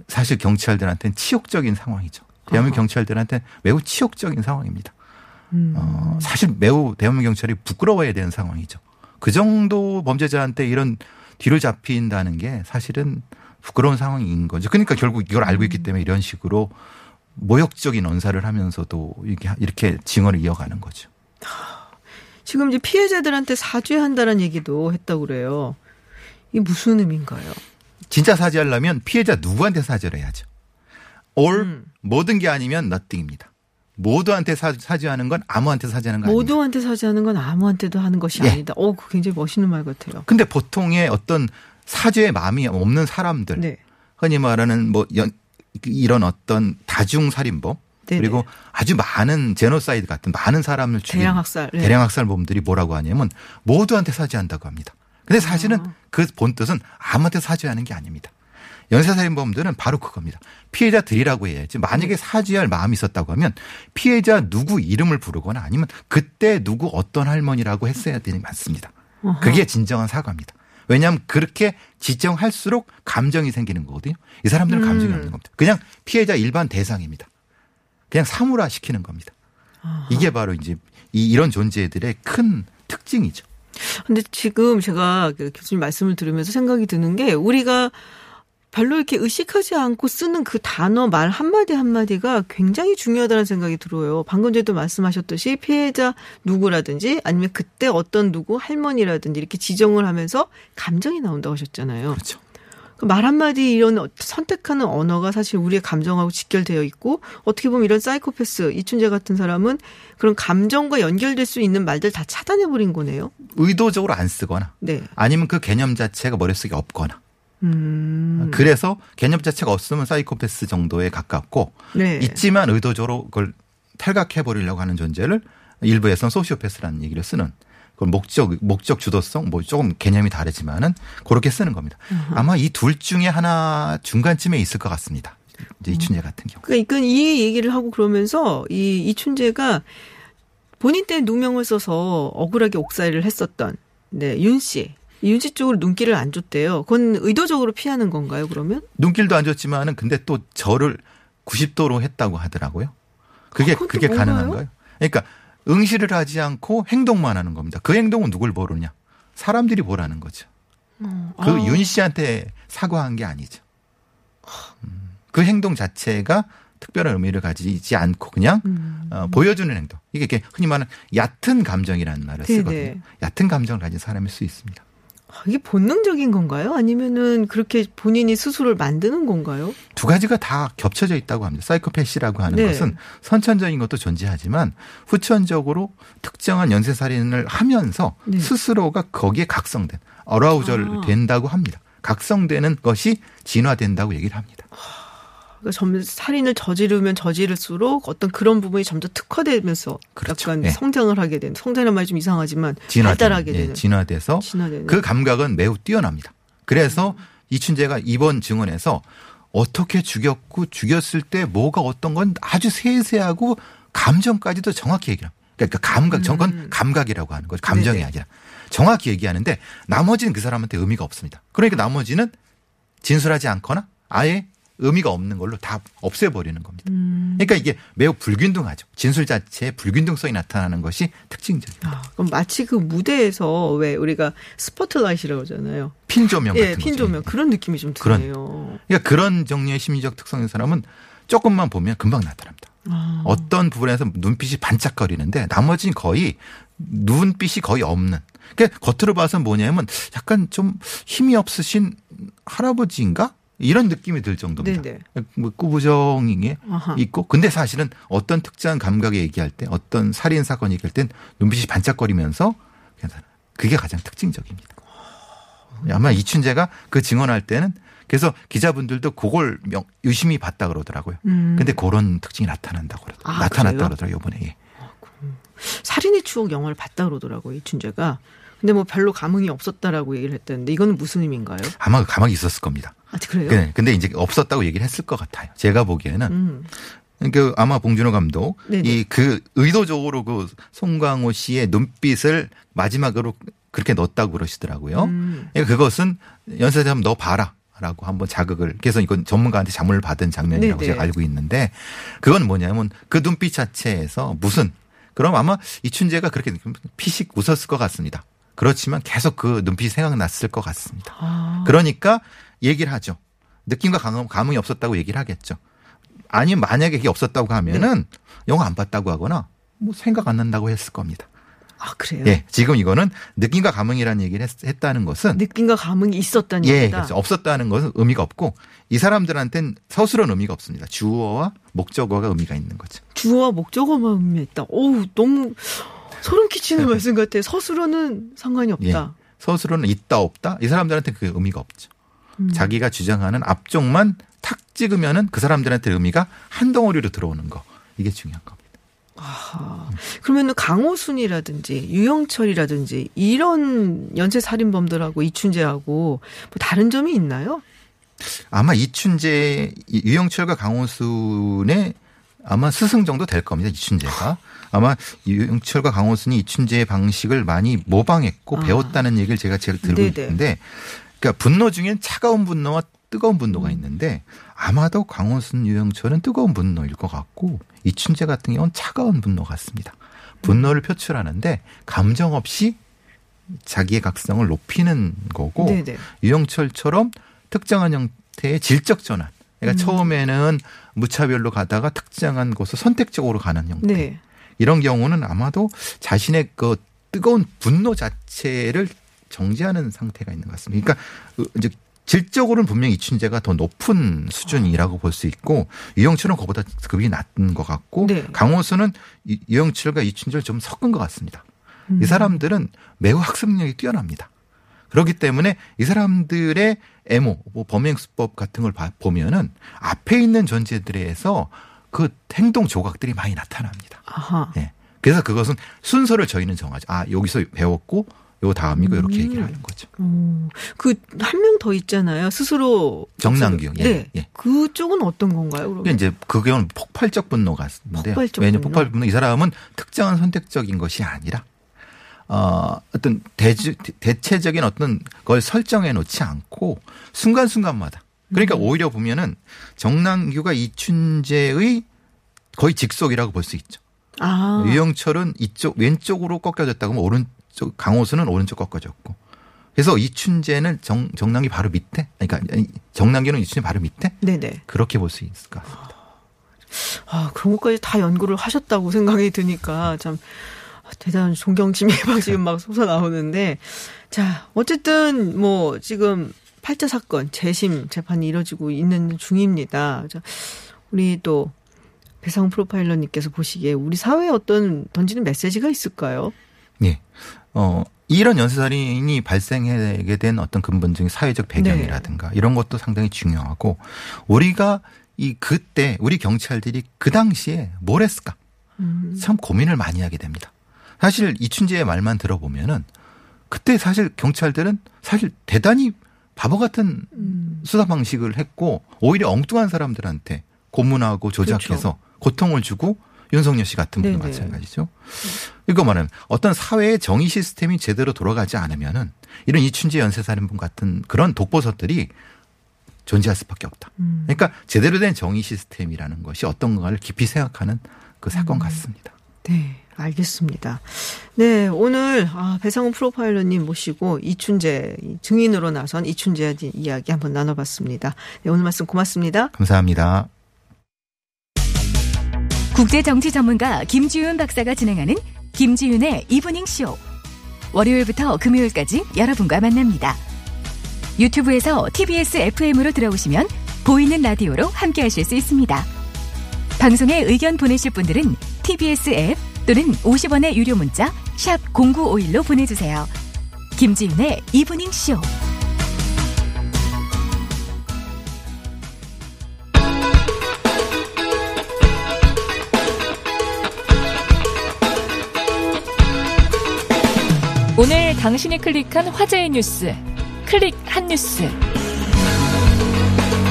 사실 경찰들한테는 치욕적인 상황이죠. 대한민국 아하. 경찰들한테는 매우 치욕적인 상황입니다. 음. 어, 사실 매우 대한민국 경찰이 부끄러워야 되는 상황이죠. 그 정도 범죄자한테 이런 뒤로 잡힌다는 게 사실은 부끄러운 상황인 거죠. 그러니까 결국 이걸 알고 있기 때문에 이런 식으로 모욕적인 언사를 하면서도 이렇게, 이렇게 증언을 이어가는 거죠. 지금 이제 피해자들한테 사죄한다는 얘기도 했다고 그래요. 이게 무슨 의미인가요? 진짜 사죄하려면 피해자 누구한테 사죄를 해야죠. all 음. 모든 게 아니면 nothing입니다. 모두한테 사, 사죄하는 건 아무한테 사죄하는 거 아닙니다. 모두한테 사죄하는 건 아무한테도 하는 것이 예. 아니다. 어, 그 굉장히 멋있는 말 같아요. 근데 보통의 어떤 사죄의 마음이 없는 사람들, 네. 흔히 말하는 뭐 연, 이런 어떤 다중 살인범 네네. 그리고 아주 많은 제노사이드 같은 많은 사람을 죽인 대량 학살. 네. 대량 학살범들이 뭐라고 하냐면 모두한테 사죄한다고 합니다. 근데 사실은 아. 그 본 뜻은 아무한테 사죄하는 게 아닙니다. 연쇄살인범들은 바로 그겁니다. 피해자들이라고 해야지. 만약에 네. 사죄할 마음이 있었다고 하면 피해자 누구 이름을 부르거나 아니면 그때 누구 어떤 할머니라고 했어야 되는 게 맞습니다. 그게 진정한 사과입니다. 왜냐하면 그렇게 지정할수록 감정이 생기는 거거든요. 이 사람들은 감정이 음. 없는 겁니다. 그냥 피해자 일반 대상입니다. 그냥 사물화 시키는 겁니다. 이게 바로 이제 이 이런 존재들의 큰 특징이죠. 근데 지금 제가 그 교수님 말씀을 들으면서 생각이 드는 게 우리가 별로 이렇게 의식하지 않고 쓰는 그 단어 말 한마디 한마디가 굉장히 중요하다는 생각이 들어요. 방금 전에도 말씀하셨듯이 피해자 누구라든지 아니면 그때 어떤 누구 할머니라든지 이렇게 지정을 하면서 감정이 나온다고 하셨잖아요. 그렇죠. 그말 한마디 이런 선택하는 언어가 사실 우리의 감정하고 직결되어 있고 어떻게 보면 이런 사이코패스 이춘재 같은 사람은 그런 감정과 연결될 수 있는 말들 다 차단해 버린 거네요. 의도적으로 안 쓰거나 네. 아니면 그 개념 자체가 머릿속에 없거나 음. 그래서 개념 자체가 없으면 사이코패스 정도에 가깝고 네. 있지만 의도적으로 그걸 탈각해 버리려고 하는 존재를 일부에서는 소시오패스라는 얘기를 쓰는 그걸 목적 목적 주도성 뭐 조금 개념이 다르지만은 그렇게 쓰는 겁니다. 아마 이 둘 중에 하나 중간쯤에 있을 것 같습니다. 이제 이춘재 같은 경우. 그러니까 이 얘기를 하고 그러면서 이 이춘재가 본인 때 누명을 써서 억울하게 옥살이를 했었던 네, 윤 씨. 윤씨 쪽으로 눈길을 안 줬대요. 그건 의도적으로 피하는 건가요, 그러면? 눈길도 안 줬지만은 근데 또 저를 90도로 했다고 하더라고요. 그게 아, 그게 뭔가요? 가능한가요? 그러니까 응시를 하지 않고 행동만 하는 겁니다. 그 행동은 누굴 보느냐? 사람들이 보라는 거죠. 아. 그윤 씨한테 사과한 게 아니죠. 음, 그 행동 자체가 특별한 의미를 가지지 않고 그냥 음. 어, 보여주는 행동. 이게 흔히 말하는 얕은 감정이라는 말을 네네. 쓰거든요. 얕은 감정을 가진 사람일 수 있습니다. 아, 이게 본능적인 건가요? 아니면은 그렇게 본인이 스스로를 만드는 건가요? 두 가지가 다 겹쳐져 있다고 합니다. 사이코패시라고 하는 네. 것은 선천적인 것도 존재하지만 후천적으로 특정한 연쇄살인을 하면서 네. 스스로가 거기에 각성된 어라우절 아. 된다고 합니다. 각성되는 것이 진화된다고 얘기를 합니다. 그러니까 점 살인을 저지르면 저지를수록 어떤 그런 부분이 점점 특화되면서 그렇죠. 약간 예. 성장을 하게 되는 성장이라는 말이 좀 이상하지만 진화되는, 발달하게 예, 되는 진화돼서 진화되는 그 감각은 매우 뛰어납니다. 그래서 이춘재가 이번 증언에서 어떻게 죽였고 죽였을 때 뭐가 어떤 건 아주 세세하고 감정까지도 정확히 얘기합니다. 그러니까 감각, 저건 감각이라고 하는 거죠. 감정이 음. 네네. 아니라 정확히 얘기하는데 나머지는 그 사람한테 의미가 없습니다. 그러니까 나머지는 진술하지 않거나 아예 의미가 없는 걸로 다 없애버리는 겁니다. 음. 그러니까 이게 매우 불균등하죠. 진술 자체에 불균등성이 나타나는 것이 특징적입니다. 아, 그럼 마치 그 무대에서 왜 우리가 스포트라이트라고 하잖아요. 핀 조명 같은 예, 핀 거죠. 조명 그런 느낌이 좀 그런- 드네요. 그러니까 그런 종류의 심리적 특성의 사람은 조금만 보면 금방 나타납니다. 아. 어떤 부분에서 눈빛이 반짝거리는데 나머지는 거의 눈빛이 거의 없는. 그러니까 겉으로 봐서 뭐냐면 약간 좀 힘이 없으신 할아버지인가? 이런 느낌이 들 정도입니다. 네네. 뭐 꾸부정이 아하. 있고 근데 사실은 어떤 특정한 감각에 얘기할 때 어떤 살인 사건 얘기할 땐 눈빛이 반짝거리면서 괜찮아. 그게 가장 특징적입니다. 아마 이춘재가 그 증언할 때는 그래서 기자분들도 그걸 명- 유심히 봤다 그러더라고요. 음. 근데 그런 특징이 나타난다고 그러더라고요. 아, 나타났다 그래요? 그러더라고요, 이번에. 예. 살인의 추억 영화를 봤다 그러더라고요 이춘재가. 근데 뭐 별로 감흥이 없었다라고 얘기를 했다는데 이거는 무슨 의미인가요? 아마 가망이 있었을 겁니다. 아 그래요? 네, 근데 이제 없었다고 얘기를 했을 것 같아요. 제가 보기에는 음. 그 아마 봉준호 감독 네네. 이그 의도적으로 그 송강호 씨의 눈빛을 마지막으로 그렇게 넣었다고 그러시더라고요. 음. 그러니까 그것은 연쇄자면 너 봐라. 라고 한번 자극을 그래서 이건 전문가한테 자문을 받은 장면이라고 네네. 제가 알고 있는데 그건 뭐냐면 그 눈빛 자체에서 무슨 그럼 아마 이춘재가 그렇게 피식 웃었을 것 같습니다. 그렇지만 계속 그 눈빛이 생각났을 것 같습니다. 아. 그러니까 얘기를 하죠. 느낌과 감흥, 감흥이 없었다고 얘기를 하겠죠. 아니면 만약에 그게 없었다고 하면은 네. 영화 안 봤다고 하거나 뭐 생각 안 난다고 했을 겁니다. 아 그래요? 예. 지금 이거는 느낌과 감흥이라는 얘기를 했, 다는 것은 느낌과 감흥이 있었다는 예, 얘기다. 그렇죠. 없었다는 것은 의미가 없고 이 사람들한테는 서술은 의미가 없습니다. 주어와 목적어가 의미가 있는 거죠. 주어와 목적어만 의미했다. 오우 너무 소름 끼치는 말씀 같아요. 서술어는 상관이 예. 없다. 서술은 있다 없다 이 사람들한테 그 의미가 없죠. 음. 자기가 주장하는 앞쪽만 탁 찍으면은 그 사람들한테 의미가 한 덩어리로 들어오는 거 이게 중요한 겁니다. 그러면은 강호순이라든지 유영철이라든지 이런 연쇄 살인범들하고 이춘재하고 뭐 다른 점이 있나요? 아마 이춘재, 이 유영철과 강호순의 아마 스승 정도 될 겁니다. 이춘재가. 아마 유영철과 강호순이 이춘재의 방식을 많이 모방했고 아. 배웠다는 얘기를 제가 제가 들고 네네. 있는데 그러니까 분노 중엔 차가운 분노와 뜨거운 음. 분노가 있는데 아마도 강호순, 유영철은 뜨거운 분노일 것 같고 이춘재 같은 경우는 차가운 분노 같습니다. 분노를 표출하는데 감정 없이 자기의 각성을 높이는 거고 네네. 유영철처럼 특정한 형, 형태의 질적 전환. 그러니까 처음에는 무차별로 가다가 특정한 곳을 선택적으로 가는 형태. 네. 이런 경우는 아마도 자신의 그 뜨거운 분노 자체를 정지하는 상태가 있는 것 같습니다. 그러니까 이제 질적으로는 분명히 이춘재가 더 높은 수준이라고 볼 수 있고 유영철은 그보다 급이 낮은 것 같고 네. 강호수는 이- 유영철과 이춘재를 좀 섞은 것 같습니다. 음. 이 사람들은 매우 학습력이 뛰어납니다. 그렇기 때문에 이 사람들의 애모, 뭐 범행 수법 같은 걸 봐- 보면은 앞에 있는 존재들에서 그 행동 조각들이 많이 나타납니다. 아하. 예. 그래서 그것은 순서를 저희는 정하죠. 아, 여기서 배웠고, 요 다음이고, 음. 이렇게 얘기를 하는 거죠. 그한 명 더 있잖아요. 스스로 정남규. 예, 네. 예. 그쪽은 어떤 건가요? 그러면? 그게 이제 그건 폭발적 분노 같은데. 폭발적 왜냐면 분노. 폭발 분노 이 사람은 특정한 선택적인 것이 아니라 어, 어떤 대주, 대체적인 어떤 걸 설정해 놓지 않고 순간순간마다. 그러니까 음. 오히려 보면은 정남규가 이춘재의 거의 직속이라고 볼 수 있죠. 아. 유영철은 이쪽 왼쪽으로 꺾여졌다고 하면 오른쪽 강호수는 오른쪽 꺾어졌고. 그래서 이춘재는 정 정남기 바로 밑에 그러니까 정남기는 이춘재 바로 밑에 네네. 그렇게 볼 수 있을 것 같습니다. 아, 그런 것까지 다 연구를 하셨다고 생각이 드니까 참 대단한 존경심이 막 지금 막 솟아나오는데 자, 어쨌든 뭐 지금 팔자 사건 재심 재판이 이뤄지고 있는 중입니다. 자, 우리 또 배상 프로파일러님께서 보시기에 우리 사회에 어떤 던지는 메시지가 있을까요? 예. 어, 이런 연쇄살인이 발생하게 된 어떤 근본적인 사회적 배경이라든가 이런 것도 상당히 중요하고 우리가 이 그때 우리 경찰들이 그 당시에 뭘 했을까? 참 고민을 많이 하게 됩니다. 사실 이춘재의 말만 들어보면은 그때 사실 경찰들은 사실 대단히 바보 같은 수사 방식을 했고 오히려 엉뚱한 사람들한테 고문하고 조작해서 고통을 주고 윤석열 씨 같은 분도 네네. 마찬가지죠. 이거 말하면 어떤 사회의 정의 시스템이 제대로 돌아가지 않으면은 이런 이춘재 연쇄살인범 같은 그런 독보서들이 존재할 수밖에 없다. 그러니까 제대로 된 정의 시스템이라는 것이 어떤가를 깊이 생각하는 그 사건 같습니다. 네, 알겠습니다. 네, 오늘 아, 배상훈 프로파일러님 모시고 이춘재 이 증인으로 나선 이춘재 이야기 한번 나눠봤습니다. 네, 오늘 말씀 고맙습니다. 감사합니다. 국제 정치 전문가 김지윤 박사가 진행하는 김지윤의 이브닝 쇼. 월요일부터 금요일까지 여러분과 만납니다. 유튜브에서 TBS FM으로 들어오시면 보이는 라디오로 함께하실 수 있습니다. 방송에 의견 보내실 분들은 TBS 앱 또는 50원의 유료 문자 샵 #0951로 보내주세요. 김지윤의 이브닝 쇼. 오늘 당신이 클릭한 화제의 뉴스 클릭 한 뉴스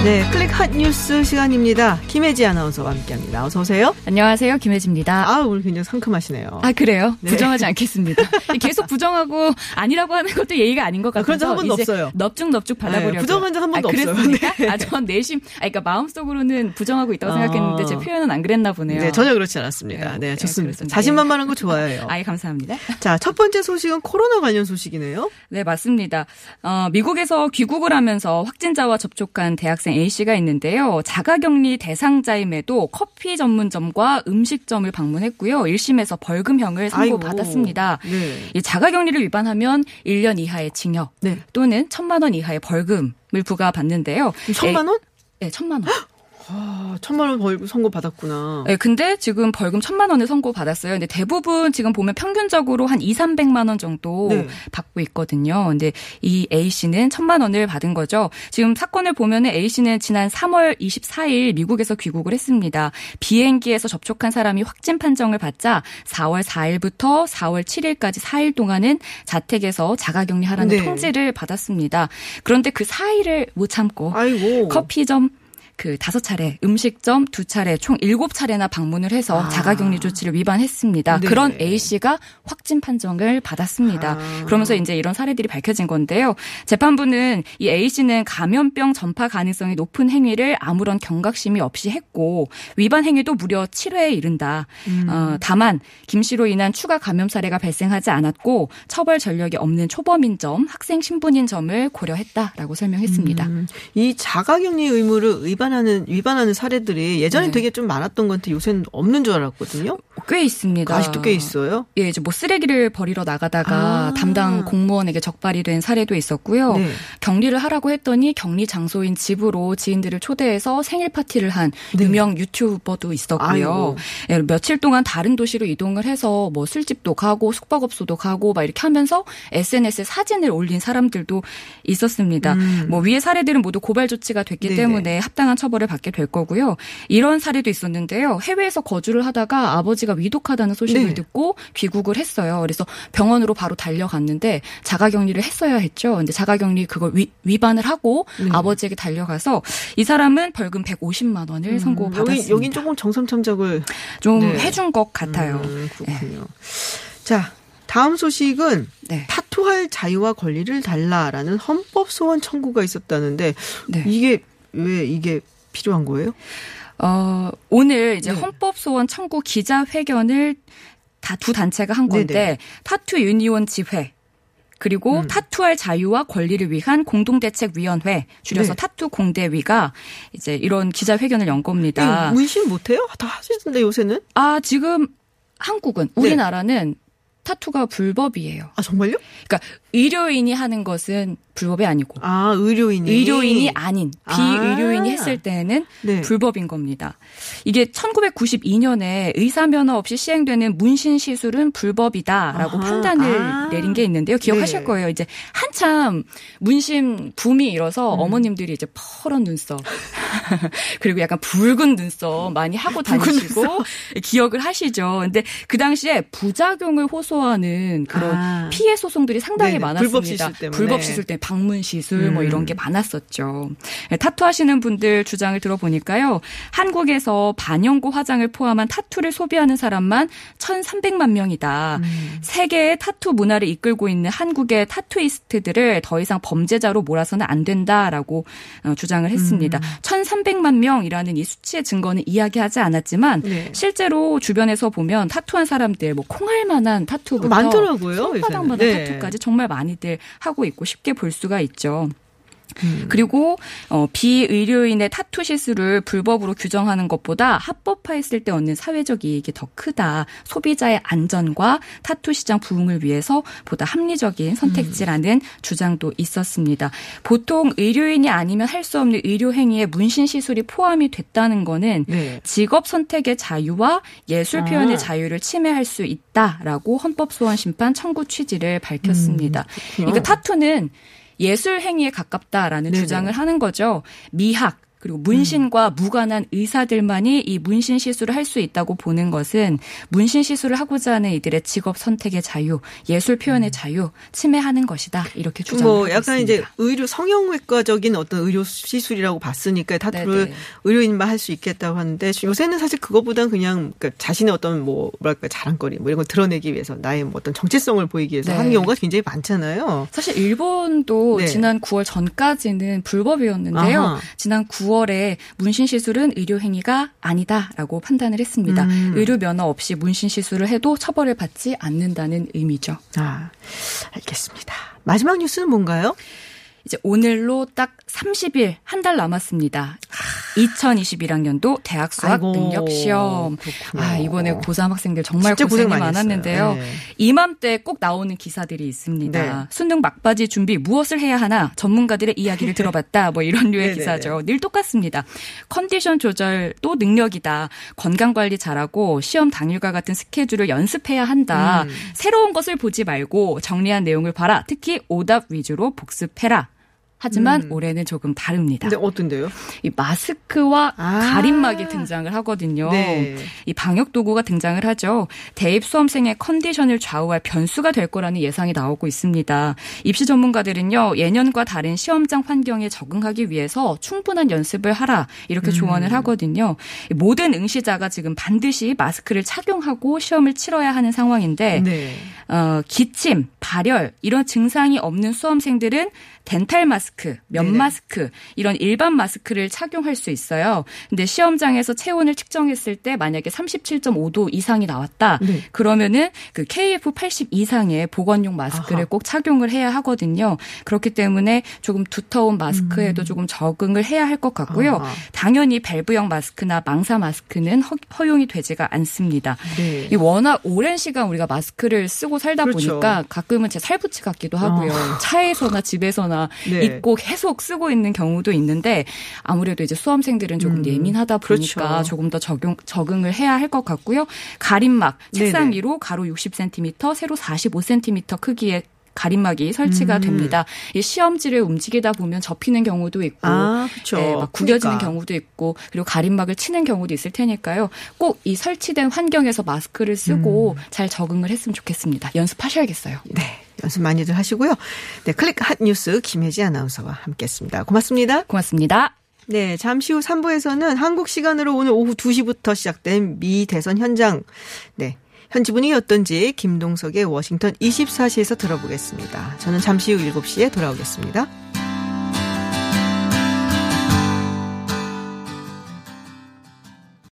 네, 클릭 핫 뉴스 시간입니다. 김혜지 아나운서와 함께합니다. 어서 오세요. 안녕하세요. 김혜지입니다. 아, 오늘 굉장히 상큼하시네요. 아 그래요? 네. 부정하지 않겠습니다. 계속 부정하고 아니라고 하는 것도 예의가 아닌 것 아, 그런 적 같아서 한 번도 없어요. 넙죽넙죽 받아보려고. 네, 부정한 적 한 번도 아, 없어요. 그랬습니까? 네. 아, 전 내심, 아, 그러니까 마음속으로는 부정하고 있다고 아. 생각했는데 제 표현은 안 그랬나 보네요. 네, 전혀 그렇지 않았습니다. 네, 네, 네, 좋습니다. 자신만만한 거 좋아해요. 아예 감사합니다. 자, 첫 번째 소식은 코로나 관련 소식이네요. 네, 맞습니다. 어, 미국에서 귀국을 하면서 확진자와 접촉한 대학생 A씨가 있는데요. 자가격리 대상자임에도 커피 전문점과 음식점을 방문했고요. 1심에서 벌금형을 선고받았습니다. 네. 이 자가격리를 위반하면 1년 이하의 징역 네. 또는 천만 원 이하의 벌금을 부과받는데요. 천만 원? 네, 천만 원. 아, 천만 원 벌금 선고 받았구나. 네, 근데 지금 벌금 천만 원을 선고 받았어요. 근데 대부분 지금 보면 평균적으로 한 2, 300만 원 정도 네. 받고 있거든요. 근데 이 A 씨는 천만 원을 받은 거죠. 지금 사건을 보면은 A 씨는 지난 3월 24일 미국에서 귀국을 했습니다. 비행기에서 접촉한 사람이 확진 판정을 받자 4월 4일부터 4월 7일까지 4일 동안은 자택에서 자가격리하라는 네. 통지를 받았습니다. 그런데 그 4일을 못 참고 아이고. 커피점 그 다섯 차례, 음식점 두 차례, 총 일곱 차례나 방문을 해서 아. 자가격리 조치를 위반했습니다. 네. 그런 A 씨가 확진 판정을 받았습니다. 아. 그러면서 이제 이런 사례들이 밝혀진 건데요. 재판부는 이 A 씨는 감염병 전파 가능성이 높은 행위를 아무런 경각심이 없이 했고 위반 행위도 무려 7회에 이른다. 음. 어, 다만 김 씨로 인한 추가 감염 사례가 발생하지 않았고 처벌 전력이 없는 초범인 점, 학생 신분인 점을 고려했다라고 설명했습니다. 음, 이 자가격리 의무를 위반 하는 위반하는 사례들이 예전에 네. 되게 좀 많았던 건데 요새는 없는 줄 알았거든요. 꽤 있습니다. 아직도 꽤 있어요. 예, 이제 뭐 쓰레기를 버리러 나가다가 아. 담당 공무원에게 적발이 된 사례도 있었고요. 네. 격리를 하라고 했더니 격리 장소인 집으로 지인들을 초대해서 생일 파티를 한 네. 유명 유튜버도 있었고요. 예, 며칠 동안 다른 도시로 이동을 해서 뭐 술집도 가고 숙박업소도 가고 막 이렇게 하면서 SNS에 사진을 올린 사람들도 있었습니다. 음. 뭐 위의 사례들은 모두 고발 조치가 됐기 네네. 때문에 합당한 처벌을 받게 될 거고요. 이런 사례도 있었는데요. 해외에서 거주를 하다가 아버지가 위독하다는 소식을 네. 듣고 귀국을 했어요. 그래서 병원으로 바로 달려갔는데 자가격리를 했어야 했죠. 근데 자가격리 그걸 위, 위반을 하고 네. 아버지에게 달려가서 이 사람은 벌금 150만 원을 음, 선고받았습니다. 여기 여긴 조금 정선 참작을 좀 네. 해준 것 같아요. 음, 그렇군요. 자, 다음 소식은 네. 타투할 자유와 권리를 달라라는 헌법 소원 청구가 있었다는데 네. 이게 왜 이게 필요한 거예요? 어, 오늘 이제 네. 헌법 소원 청구 기자회견을 다 두 단체가 한 건데 네네. 타투 유니온 지회 그리고 음. 타투할 자유와 권리를 위한 공동대책위원회 줄여서 네. 타투 공대위가 이제 이런 기자회견을 연 겁니다. 문신 못해요? 다 하시던데 요새는? 아 지금 한국은 네. 우리나라는 타투가 불법이에요. 아 정말요? 그러니까 의료인이 하는 것은 불법이 아니고 아 의료인이 의료인이 아닌 아. 비의료인이 했을 때는 네. 불법인 겁니다. 이게 1992년에 의사 면허 없이 시행되는 문신 시술은 불법이다라고 아하. 판단을 아. 내린 게 있는데요. 기억하실 네. 거예요. 이제 한참 문신 붐이 일어서 음. 어머님들이 이제 퍼런 눈썹 그리고 약간 붉은 눈썹 많이 하고 다니시고 기억을 하시죠. 근데 그 당시에 부작용을 호소하는 그런 아. 피해 소송들이 상당히 네네. 많았습니다. 불법 시술 때문에. 불법 시술 때문에 방문 시술 뭐 음. 이런 게 많았었죠. 네, 타투 하시는 분들 주장을 들어보니까요. 한국에서 반영구 화장을 포함한 타투를 소비하는 사람만 1,300만 명이다. 음. 세계의 타투 문화를 이끌고 있는 한국의 타투이스트들을 더 이상 범죄자로 몰아서는 안 된다라고 어, 주장을 했습니다. 음. 1,300만 명이라는 이 수치의 증거는 이야기하지 않았지만 네. 실제로 주변에서 보면 타투한 사람들 뭐 콩알만한 타투부터 많더라고요, 손바닥만한. 네. 타투까지 정말 많이들 하고 있고 쉽게 볼 수가 있죠. 음. 그리고 어, 비의료인의 타투 시술을 불법으로 규정하는 것보다 합법화했을 때 얻는 사회적 이익이 더 크다. 소비자의 안전과 타투 시장 부흥을 위해서 보다 합리적인 선택지라는 주장도 있었습니다. 보통 의료인이 아니면 할 수 없는 의료 행위에 문신 시술이 포함이 됐다는 거는 네. 직업 선택의 자유와 예술 표현의 아. 자유를 침해할 수 있다라고 헌법 소원 심판 청구 취지를 밝혔습니다. 그렇군요. 그러니까 타투는 예술 행위에 가깝다라는 네네. 주장을 하는 거죠. 미학 그리고 문신과 무관한 의사들만이 이 문신 시술을 할 수 있다고 보는 것은 문신 시술을 하고자 하는 이들의 직업 선택의 자유, 예술 표현의 자유 침해하는 것이다. 이렇게 주장을 뭐 하고 약간 있습니다. 이제 의료 성형외과적인 어떤 의료 시술이라고 봤으니까 타투를 네네. 의료인만 할 수 있겠다고 하는데 요새는 사실 그거보단 그냥 그러니까 자신의 어떤 뭐 뭐랄까 자랑거리 뭐 이런 걸 드러내기 위해서 나의 뭐 어떤 정체성을 보이기 위해서 네. 하는 경우가 굉장히 많잖아요. 사실 일본도 네. 지난 9월 전까지는 불법이었는데요. 아하. 지난 9월 에 문신 시술은 의료 행위가 아니다라고 판단을 했습니다. 음. 의료 면허 없이 문신 시술을 해도 처벌을 받지 않는다는 의미죠. 아, 알겠습니다. 마지막 뉴스는 뭔가요? 이제 오늘로 딱 30일 한 달 남았습니다. 2021학년도 대학 수학 아이고, 능력 시험. 그렇군요. 아, 이번에 고3 학생들 정말 고생이 많았는데요. 네. 이맘때 꼭 나오는 기사들이 있습니다. 네. 수능 막바지 준비 무엇을 해야 하나 전문가들의 이야기를 들어봤다. 뭐 이런 류의. 기사죠. 늘 똑같습니다. 컨디션 조절도 능력이다. 건강 관리 잘하고 시험 당일과 같은 스케줄을 연습해야 한다. 음. 새로운 것을 보지 말고 정리한 내용을 봐라. 특히 오답 위주로 복습해라. 하지만 음. 올해는 조금 다릅니다. 근데 어떤데요? 이 마스크와 아. 가림막이 등장을 하거든요. 네. 이 방역 도구가 등장을 하죠. 대입 수험생의 컨디션을 좌우할 변수가 될 거라는 예상이 나오고 있습니다. 입시 전문가들은요, 예년과 다른 시험장 환경에 적응하기 위해서 충분한 연습을 하라 이렇게 조언을 하거든요. 모든 응시자가 지금 반드시 마스크를 착용하고 시험을 치러야 하는 상황인데 네. 어, 기침, 발열 이런 증상이 없는 수험생들은 덴탈 마스크, 면 네네. 마스크 이런 일반 마스크를 착용할 수 있어요. 근데 시험장에서 체온을 측정했을 때 만약에 37.5도 이상이 나왔다. 네. 그러면은 그 KF80 이상의 보건용 마스크를 아하. 꼭 착용을 해야 하거든요. 그렇기 때문에 조금 두터운 마스크에도 조금 적응을 해야 할 것 같고요. 음. 아하. 당연히 밸브형 마스크나 망사 마스크는 허, 허용이 되지가 않습니다. 네. 이 워낙 오랜 시간 우리가 마스크를 쓰고 살다 그렇죠. 보니까 가끔은 제 살붙이 같기도 하고요. 차에서나 집에서나 네. 입고 계속 쓰고 있는 경우도 있는데 아무래도 이제 수험생들은 조금 음, 예민하다 보니까 그렇죠. 조금 더 적용, 적응을 해야 할 것 같고요. 가림막 책상 네네. 위로 가로 60cm, 세로 45cm 크기의 가림막이 설치가 음. 됩니다. 이 시험지를 움직이다 보면 접히는 경우도 있고 아. 네, 막 구겨지는 그러니까. 경우도 있고 그리고 가림막을 치는 경우도 있을 테니까요. 꼭 이 설치된 환경에서 마스크를 쓰고 음. 잘 적응을 했으면 좋겠습니다. 연습하셔야겠어요. 네. 연습 많이들 하시고요. 네. 클릭 핫 뉴스 김혜지 아나운서와 함께 했습니다. 고맙습니다. 고맙습니다. 네, 잠시 후 3부에서는 한국 시간으로 오늘 오후 2시부터 시작된 미 대선 현장, 네, 현지 분위기 어떤지 김동석의 워싱턴 24시에서 들어보겠습니다. 저는 잠시 후 7시에 돌아오겠습니다.